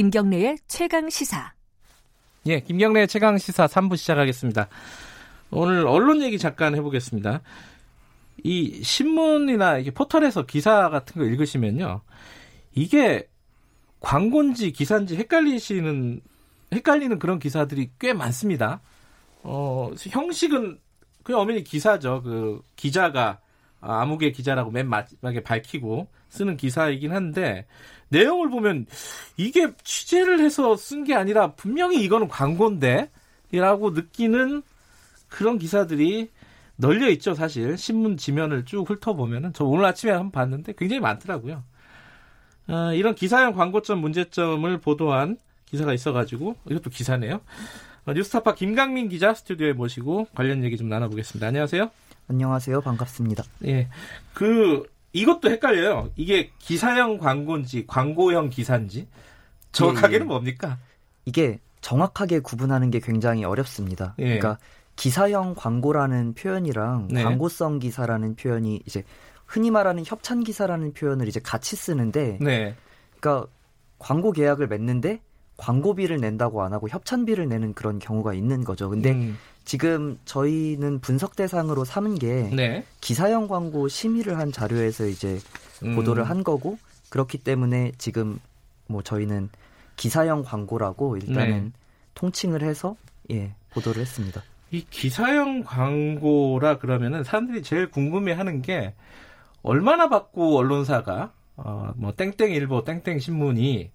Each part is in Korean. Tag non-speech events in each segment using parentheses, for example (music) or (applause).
김경래의 최강 시사. 예, 김경래의 최강 시사 3부 시작하겠습니다. 오늘 언론 얘기 잠깐 해보겠습니다. 이 신문이나 이게 포털에서 기사 같은 거 읽으시면요. 이게 광고인지 기사인지 헷갈리시는 헷갈리는 그런 기사들이 꽤 많습니다. 어, 형식은 그냥 어머니 기사죠. 그 기자가 아무개 기자라고 맨 마지막에 밝히고 쓰는 기사이긴 한데 내용을 보면 이게 취재를 해서 쓴 게 아니라 분명히 이거는 광고인데 라고 느끼는 그런 기사들이 널려 있죠, 사실. 신문 지면을 쭉 훑어보면은. 저 오늘 아침에 한번 봤는데 굉장히 많더라고요. 어, 이런 기사형 광고점 문제점을 보도한 기사가 있어가지고, 이것도 기사네요. 어, 뉴스타파 김강민 기자 스튜디오에 모시고 관련 얘기 좀 나눠보겠습니다. 안녕하세요. 안녕하세요. 반갑습니다. 예. 그, 이것도 헷갈려요. 이게 기사형 광고인지 광고형 기사인지 정확하게는 예, 예. 뭡니까? 이게 정확하게 구분하는 게 굉장히 어렵습니다. 예. 그러니까 기사형 광고라는 표현이랑 네. 광고성 기사라는 표현이 이제 흔히 말하는 협찬 기사라는 표현을 이제 같이 쓰는데 네. 그러니까 광고 계약을 맺는데 광고비를 낸다고 안 하고 협찬비를 내는 그런 경우가 있는 거죠. 근데 음. 지금 저희는 분석 대상으로 삼은 게 네. 기사형 광고 심의를 한 자료에서 이제 음. 보도를 한 거고 그렇기 때문에 지금 뭐 저희는 기사형 광고라고 일단은 네. 통칭을 해서 예 보도를 했습니다. 이 기사형 광고라 그러면은 사람들이 제일 궁금해하는 게 얼마나 받고 언론사가 어 뭐 땡땡 일보 땡땡 신문이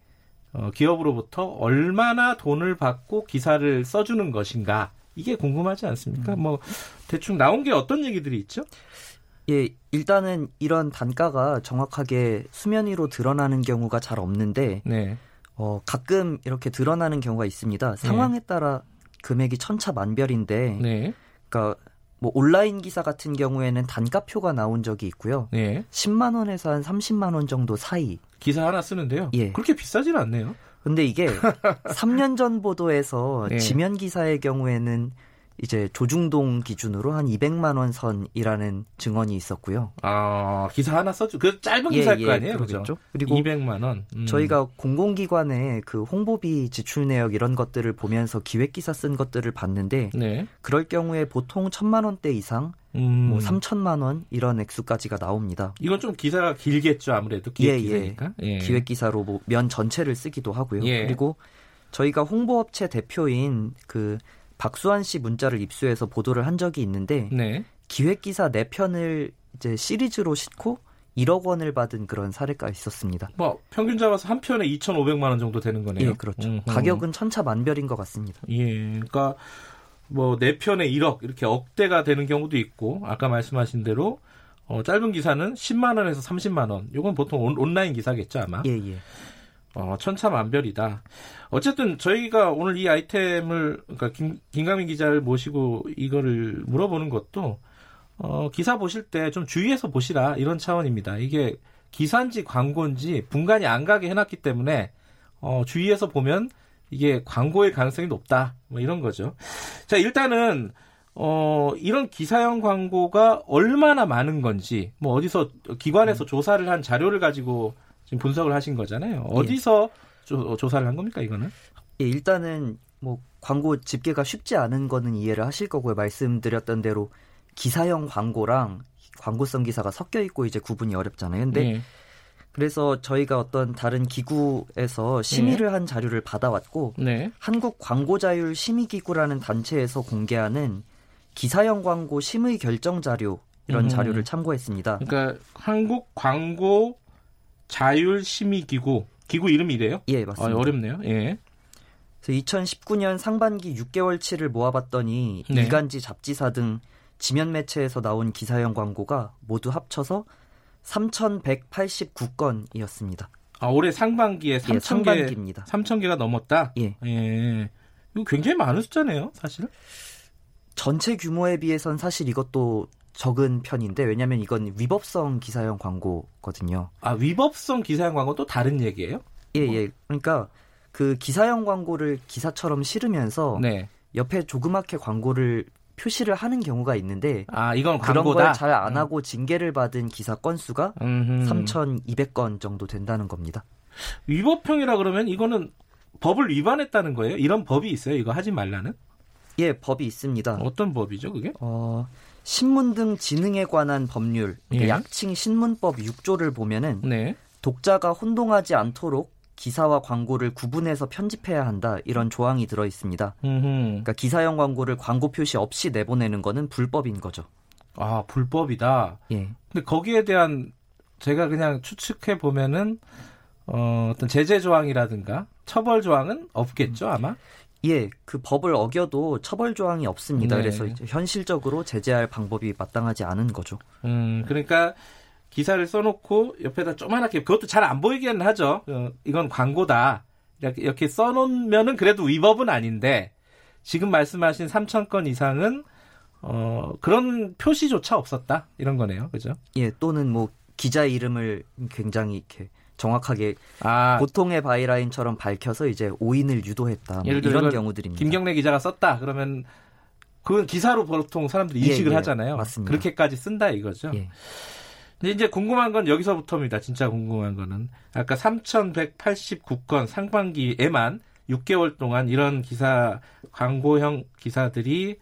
어 기업으로부터 얼마나 돈을 받고 기사를 써주는 것인가 이게 궁금하지 않습니까? 음. 뭐 대충 나온 게 어떤 얘기들이 있죠? 예, 일단은 이런 단가가 정확하게 수면 위로 드러나는 경우가 잘 없는데 네. 어, 가끔 이렇게 드러나는 경우가 있습니다. 상황에 네. 따라 금액이 천차만별인데, 네. 그러니까 뭐 온라인 기사 같은 경우에는 단가표가 나온 적이 있고요. 네. 10만 원에서 한 30만 원 정도 사이. 기사 하나 쓰는데요. 예. 그렇게 비싸지는 않네요. 근데 이게 (laughs) 3년 전 보도에서 네. 지면 기사의 경우에는 이제 조중동 기준으로 한 200만 원 선이라는 증언이 있었고요. 아 기사 하나 써주 그 짧은 예, 기사일 예, 거 아니에요, 그렇죠? 그리고 200만 원. 음. 저희가 공공기관의 그 홍보비 지출 내역 이런 것들을 보면서 기획 기사 쓴 것들을 봤는데 네. 그럴 경우에 보통 천만 원대 이상, 음. 뭐 3천만 원 이런 액수까지가 나옵니다. 이건 좀 기사가 길겠죠, 아무래도 기획 예, 예. 기사니까. 예. 기획 기사로 뭐 면 전체를 쓰기도 하고요. 예. 그리고 저희가 홍보업체 대표인 그 박수환 씨 문자를 입수해서 보도를 한 적이 있는데 네. 기획 기사 4 편을 이제 시리즈로 싣고 1억 원을 받은 그런 사례가 있었습니다. 뭐 평균 잡아서 한 편에 2,500만 원 정도 되는 거네요. 예, 그렇죠. 음흠. 가격은 천차만별인 것 같습니다. 예, 그러니까 뭐 4편에 1억 이렇게 억대가 되는 경우도 있고 아까 말씀하신 대로 어, 짧은 기사는 10만 원에서 30만 원. 이건 보통 온, 온라인 기사겠죠 아마. 예, 예. 어, 천차만별이다. 어쨌든 저희가 오늘 이 아이템을 그러니까 김, 김강민 기자를 모시고 이거를 물어보는 것도 어, 기사 보실 때 좀 주의해서 보시라 이런 차원입니다. 이게 기사인지 광고인지 분간이 안 가게 해놨기 때문에 어, 주의해서 보면 이게 광고의 가능성이 높다. 뭐 이런 거죠. 자 일단은 어, 이런 기사형 광고가 얼마나 많은 건지, 뭐, 어디서 기관에서 음. 조사를 한 자료를 가지고 지금 분석을 하신 거잖아요. 예. 어디서 예. 조, 조사를 한 겁니까 이거는? 예, 일단은 뭐 광고 집계가 쉽지 않은 거는 이해를 하실 거고요. 말씀드렸던 대로 기사형 광고랑 광고성 기사가 섞여 있고 이제 구분이 어렵잖아요. 근데 예. 그래서 저희가 어떤 다른 기구에서 심의를 네. 한 자료를 받아왔고 네. 한국 광고자율 심의기구라는 단체에서 공개하는 기사형 광고 심의 결정 자료 이런 음. 자료를 참고했습니다. 그러니까 한국 광고 자율심의기구 기구 이름이 이래요? 예, 맞습니다. 아, 어렵네요. 예. 그래서 2019년 상반기 6개월치를 모아봤더니 네. 일간지 잡지사 등 지면 매체에서 나온 기사형 광고가 모두 합쳐서 3,189건이었습니다. 아, 올해 상반기에 3 0 0 0 예, 상반기입니다. 3,000개가 넘었다? 예. 예. 이거 굉장히 많은 숫자네요, 사실. 전체 규모에 비해선 사실 이것도 적은 편인데 왜냐하면 이건 위법성 기사형 광고거든요. 아 위법성 기사형 광고 또 다른 얘기예요? 예예. 예. 그러니까 그 기사형 광고를 기사처럼 실으면서 네. 옆에 조그맣게 광고를 표시를 하는 경우가 있는데 아 이건 그런 걸 잘 안 하고 징계를 받은 기사 건수가 3,200건 정도 된다는 겁니다. 위법형이라 그러면 이거는 법을 위반했다는 거예요? 이런 법이 있어요? 이거 하지 말라는? 예, 법이 있습니다. 어떤 법이죠, 그게? 어, 신문 등 지능에 관한 법률, 예. 약칭 신문법 6조를 보면은 네. 독자가 혼동하지 않도록 기사와 광고를 구분해서 편집해야 한다 이런 조항이 들어 있습니다. 그러니까 기사형 광고를 광고 표시 없이 내보내는 거는 불법인 거죠. 아 불법이다. 예. 근데 거기에 대한 제가 그냥 추측해 보면은 어, 어떤 제재 조항이라든가 처벌 조항은 없겠죠 아마. 예, 그 법을 어겨도 처벌 조항이 없습니다. 네. 그래서 현실적으로 제재할 방법이 마땅하지 않은 거죠. 음, 그러니까 기사를 써놓고 옆에다 조그맣게 그것도 잘 안 보이기는 하죠. 어, 이건 광고다. 이렇게, 이렇게 써놓으면은 그래도 위법은 아닌데 지금 말씀하신 3천 건 이상은 어, 그런 표시조차 없었다 이런 거네요, 그죠? 예, 또는 뭐 기자 이름을 굉장히 이렇게 정확하게 아, 보통의 바이라인처럼 밝혀서 이제 오인을 유도했다. 뭐 이런 경우들입니다. 김경래 기자가 썼다. 그러면 그건 기사로 보통 사람들이 예, 인식을 예, 예, 하잖아요. 맞습니다. 그렇게까지 쓴다 이거죠. 예. 근데 이제 궁금한 건 여기서부터입니다. 진짜 궁금한 거는 아까 3,189건 상반기에만 6개월 동안 이런 기사 광고형 기사들이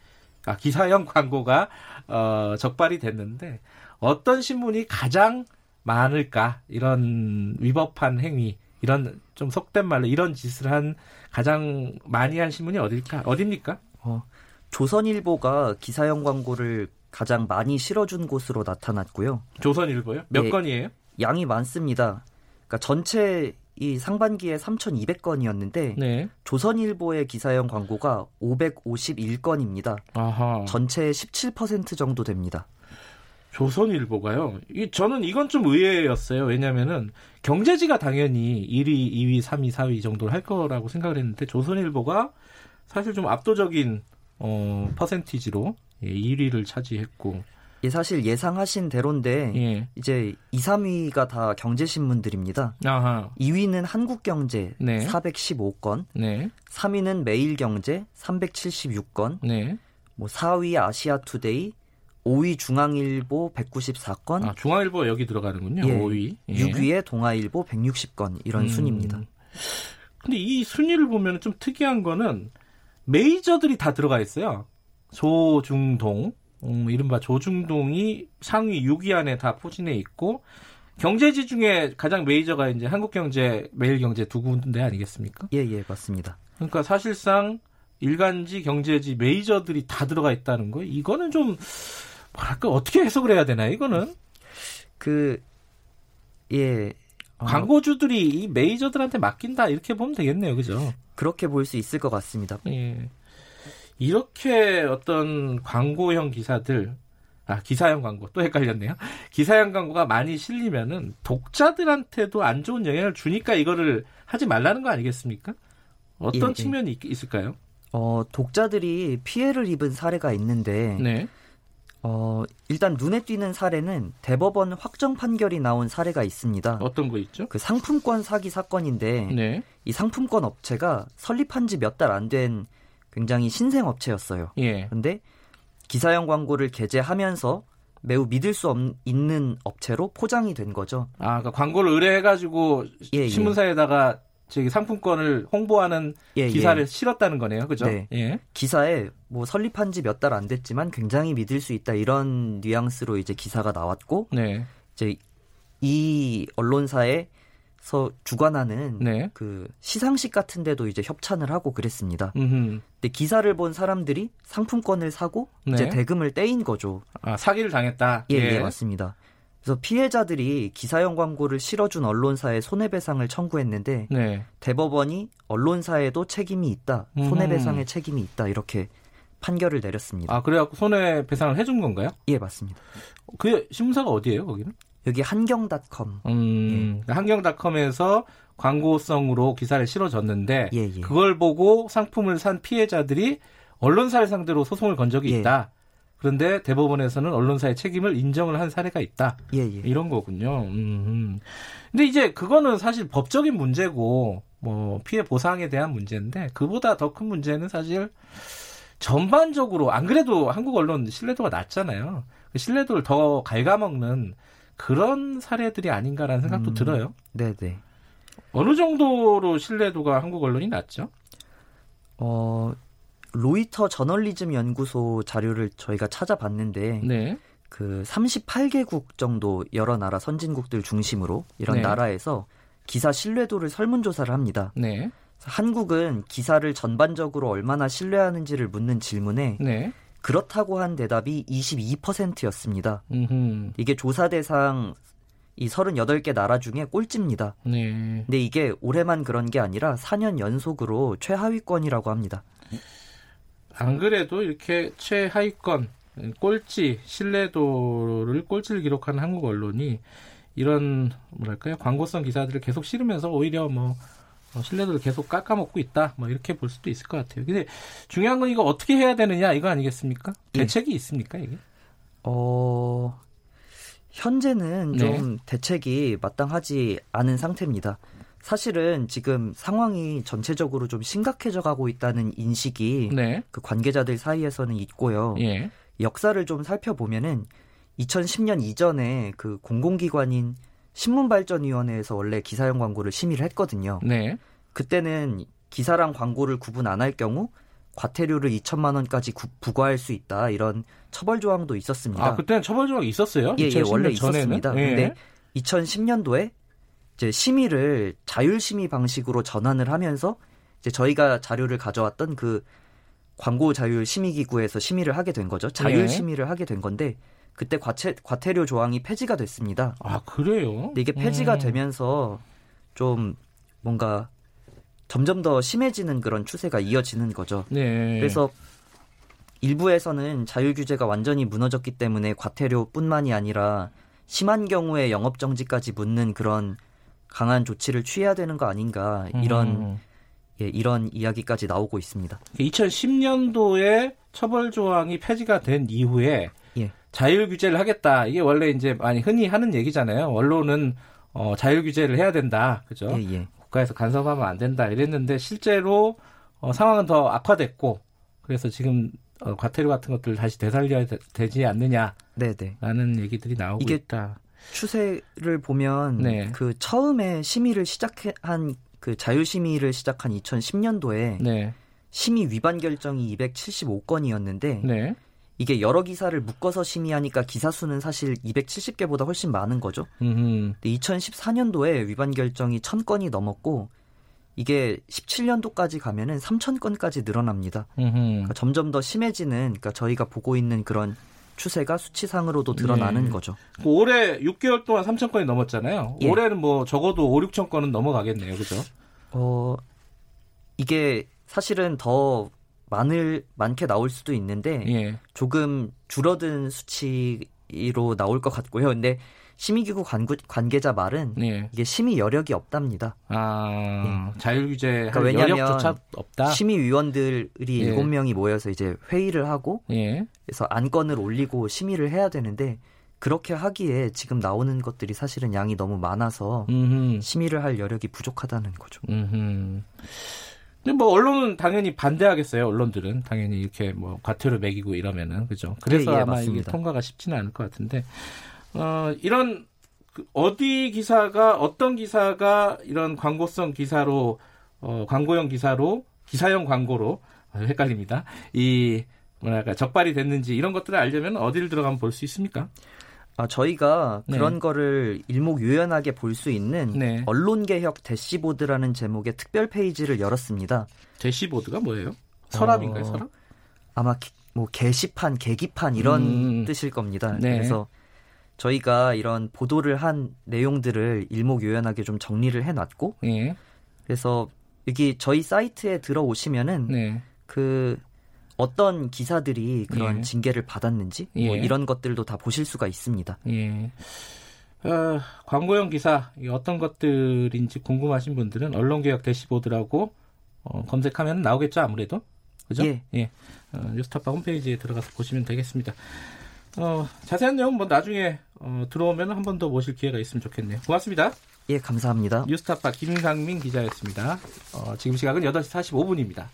아 기사형 (laughs) 광고가 어 적발이 됐는데 어떤 신문이 가장 많을까 이런 위법한 행위 이런 좀 속된 말로 이런 짓을 한 가장 많이 한 신문이 어딜까 어딥니까? 어, 조선일보가 기사형 광고를 가장 많이 실어준 곳으로 나타났고요. 조선일보요? 몇 네, 건이에요? 양이 많습니다. 그러니까 전체 이 상반기에 3,200건이었는데 네. 조선일보의 기사형 광고가 551건입니다. 아하. 전체의 17% 정도 됩니다. 조선일보가요. 이 저는 이건 좀 의외였어요. 왜냐면은 경제지가 당연히 1위, 2위, 3위, 4위 정도를 할 거라고 생각을 했는데 조선일보가 사실 좀 압도적인 어 퍼센티지로 예, 1위를 차지했고 예, 사실 예상하신 대로인데 예. 이제 2, 3위가 다 경제 신문들입니다. 아하. 2위는 한국경제 네. 415건, 네. 3위는 매일경제 376건, 네. 뭐 4위 아시아투데이 5위 중앙일보 194건. 아, 중앙일보 여기 들어가는군요. 예, 5위. 예. 6위에 동아일보 160건 이런 음. 순입니다. 근데 이 순위를 보면 좀 특이한 거는 메이저들이 다 들어가 있어요. 조중동, 음, 이른바 조중동이 상위 6위 안에 다 포진해 있고 경제지 중에 가장 메이저가 이제 한국경제, 매일경제 두 군데 아니겠습니까? 예, 예, 맞습니다. 그러니까 사실상 일간지, 경제지, 메이저들이 다 들어가 있다는 거 이거는 좀 뭐랄까 어떻게 해석을 해야 되나 이거는 그 예. 어, 광고주들이 이 메이저들한테 맡긴다 이렇게 보면 되겠네요, 그죠? 그렇게 볼 수 있을 것 같습니다. 예. 이렇게 어떤 광고형 기사들, 아, 기사형 광고, 또 헷갈렸네요. (laughs) 기사형 광고가 많이 실리면은 독자들한테도 안 좋은 영향을 주니까 이거를 하지 말라는 거 아니겠습니까? 어떤 예, 측면이 예. 있을까요? 어, 독자들이 피해를 입은 사례가 있는데, 네. 어, 일단 눈에 띄는 사례는 대법원 확정 판결이 나온 사례가 있습니다. 어떤 거 있죠? 그 상품권 사기 사건인데, 네. 이 상품권 업체가 설립한 지 몇 달 안 된 굉장히 신생 업체였어요. 예. 근데 기사형 광고를 게재하면서 매우 믿을 수 없는 업체로 포장이 된 거죠. 아, 그러니까 광고를 의뢰해가지고 예, 예. 신문사에다가 저 기 상품권을 홍보하는 예, 기사를 예. 실었다는 거네요. 그죠? 네. 예. 기사에 뭐 설립한 지 몇 달 안 됐지만 굉장히 믿을 수 있다 이런 뉘앙스로 이제 기사가 나왔고 네. 이제 이 언론사에 서 주관하는 네. 그 시상식 같은 데도 이제 협찬을 하고 그랬습니다. 음흠. 근데 기사를 본 사람들이 상품권을 사고 네. 이제 대금을 떼인 거죠. 아, 사기를 당했다. 예, 예. 예, 맞습니다. 그래서 피해자들이 기사형 광고를 실어준 언론사에 손해배상을 청구했는데 네. 대법원이 언론사에도 책임이 있다, 손해배상의 책임이 있다 이렇게 판결을 내렸습니다. 아 그래갖고 손해배상을 해준 건가요? 예, 맞습니다. 그 신문사가 어디예요, 거기는? 여기 한경닷컴. 음, 예. 한경닷컴에서 광고성으로 기사를 실어줬는데 예, 예. 그걸 보고 상품을 산 피해자들이 언론사를 상대로 소송을 건 적이 예. 있다. 그런데 대법원에서는 언론사의 책임을 인정을 한 사례가 있다. 예, 예. 이런 거군요. 음. 근데 이제 그거는 사실 법적인 문제고 뭐 피해 보상에 대한 문제인데 그보다 더 큰 문제는 사실 전반적으로 안 그래도 한국 언론 신뢰도가 낮잖아요. 그 신뢰도를 더 갉아먹는 그런 사례들이 아닌가라는 생각도 음, 들어요. 네네. 어느 정도로 신뢰도가 한국 언론이 낮죠? 어, 로이터 저널리즘 연구소 자료를 저희가 찾아봤는데 네. 그 38개국 정도 여러 나라 선진국들 중심으로 이런 네. 나라에서 기사 신뢰도를 설문조사를 합니다. 네. 한국은 기사를 전반적으로 얼마나 신뢰하는지를 묻는 질문에 네. 그렇다고 한 대답이 22%였습니다. 음흠. 이게 조사 대상 이 38개 나라 중에 꼴찌입니다. 네. 근데 이게 올해만 그런 게 아니라 4년 연속으로 최하위권이라고 합니다. 안 그래도 이렇게 최하위권, 꼴찌, 신뢰도를 꼴찌를 기록하는 한국 언론이 이런 뭐랄까요 광고성 기사들을 계속 실으면서 오히려 뭐 신뢰도를 계속 깎아먹고 있다. 뭐 이렇게 볼 수도 있을 것 같아요. 근데 중요한 건 이거 어떻게 해야 되느냐 이거 아니겠습니까? 예. 대책이 네. 있습니까 이게? 어 현재는 네. 좀 대책이 마땅하지 않은 상태입니다. 사실은 지금 상황이 전체적으로 좀 심각해져 가고 있다는 인식이 네. 그 관계자들 사이에서는 있고요. 예. 역사를 좀 살펴보면은 2010년 이전에 그 공공기관인 신문발전위원회에서 원래 기사형 광고를 심의를 했거든요. 네. 그때는 기사랑 광고를 구분 안 할 경우 과태료를 2천만 원까지 구, 부과할 수 있다 이런 처벌 조항도 있었습니다. 아 그때는 처벌 조항이 있었어요? 예, 예 원래 전에는? 있었습니다. 예. 근데 2010년도에 이제 심의를 자율 심의 방식으로 전환을 하면서 이제 저희가 자료를 가져왔던 그 광고 자율 심의 기구에서 심의를 하게 된 거죠. 자율 예. 심의를 하게 된 건데 그때 과체, 과태료 조항이 폐지가 됐습니다. 아 그래요? 근데 이게 폐지가 음. 되면서 좀 뭔가 점점 더 심해지는 그런 추세가 이어지는 거죠. 네. 그래서 일부에서는 자율 규제가 완전히 무너졌기 때문에 과태료뿐만이 아니라 심한 경우에 영업 정지까지 묻는 그런 강한 조치를 취해야 되는 거 아닌가 이런 음. 예, 이런 이야기까지 나오고 있습니다. 2010년도에 처벌 조항이 폐지가 된 이후에 예. 자율 규제를 하겠다. 이게 원래 이제 많이 흔히 하는 얘기잖아요. 언론은 어, 자율 규제를 해야 된다. 그죠? 예, 예. 국가에서 간섭하면 안 된다 이랬는데 실제로 어, 상황은 더 악화됐고 그래서 지금 어, 과태료 같은 것들 다시 되살려야 되, 지 않느냐라는 네네. 얘기들이 나오고 이게 있다. 추세를 보면 네. 그 처음에 심의를 시작한 그 자율 심의를 시작한 2010년도에 네. 심의 위반 결정이 275건이었는데 네. 이게 여러 기사를 묶어서 심의하니까 기사 수는 사실 270개보다 훨씬 많은 거죠. 음흠. 2014년도에 위반 결정이 1000건이 넘었고 이게 17년도까지 가면은 3000건까지 늘어납니다. 그러니까 점점 더 심해지는 그러니까 저희가 보고 있는 그런 추세가 수치상으로도 드러나는 네. 거죠. 그 올해 6개월 동안 3,000건이 넘었잖아요. 예. 올해는 뭐 적어도 5, 6천 건은 넘어가겠네요. 그죠? 어, 이게 사실은 더 많을 많게 나올 수도 있는데 예. 조금 줄어든 수치로 나올 것 같고요. 근데 심의기구 관구, 관계 자 말은 예. 이게 심의 여력이 없답니다. 아 예. 자율 규제 그러니까 왜냐하면 없다. 심의위원들이 예. 7명이 모여서 이제 회의를 하고 예. 그래서 안건을 올리고 심의를 해야 되는데 그렇게 하기에 지금 나오는 것들이 사실은 양이 너무 많아서 음흠. 심의를 할 여력이 부족하다는 거죠. 음흠. 근데 뭐 언론은 당연히 반대하겠어요. 언론들은 당연히 이렇게 뭐 과태료 매기고 이러면은 그죠. 그래서 네, 예, 아마 맞습니다. 이게 통과가 쉽지는 않을 것 같은데 어 이런 그 어디 기사가 어떤 기사가 이런 광고성 기사로 어 광고용 기사로 기사형 광고로 어, 헷갈립니다. 이 뭐랄까 적발이 됐는지 이런 것들을 알려면 어디를 들어가면 볼 수 있습니까? 아, 저희가 네. 그런 거를 일목요연하게 볼 수 있는 네. 언론개혁 대시보드라는 제목의 특별 페이지를 열었습니다. 대시보드가 뭐예요? 서랍인가요, 어, 서랍? 아마 뭐 게시판, 계기판 이런 음. 뜻일 겁니다. 네. 그래서 저희가 이런 보도를 한 내용들을 일목요연하게 좀 정리를 해놨고, 네. 그래서 여기 저희 사이트에 들어오시면은 네. 그 어떤 기사들이 그런 예. 징계를 받았는지 뭐 예. 뭐 이런 것들도 다 보실 수가 있습니다. 예. 어, 광고용 기사 어떤 것들인지 궁금하신 분들은 언론개혁 대시보드라고 어, 검색하면 나오겠죠 아무래도 그죠? 예. 예. 어, 뉴스타파 홈페이지에 들어가서 보시면 되겠습니다. 어, 자세한 내용 뭐 나중에 어, 들어오면 한 번 더 모실 기회가 있으면 좋겠네요. 고맙습니다. 예, 감사합니다. 뉴스타파 김상민 기자였습니다. 어, 지금 시각은 8시 45분입니다.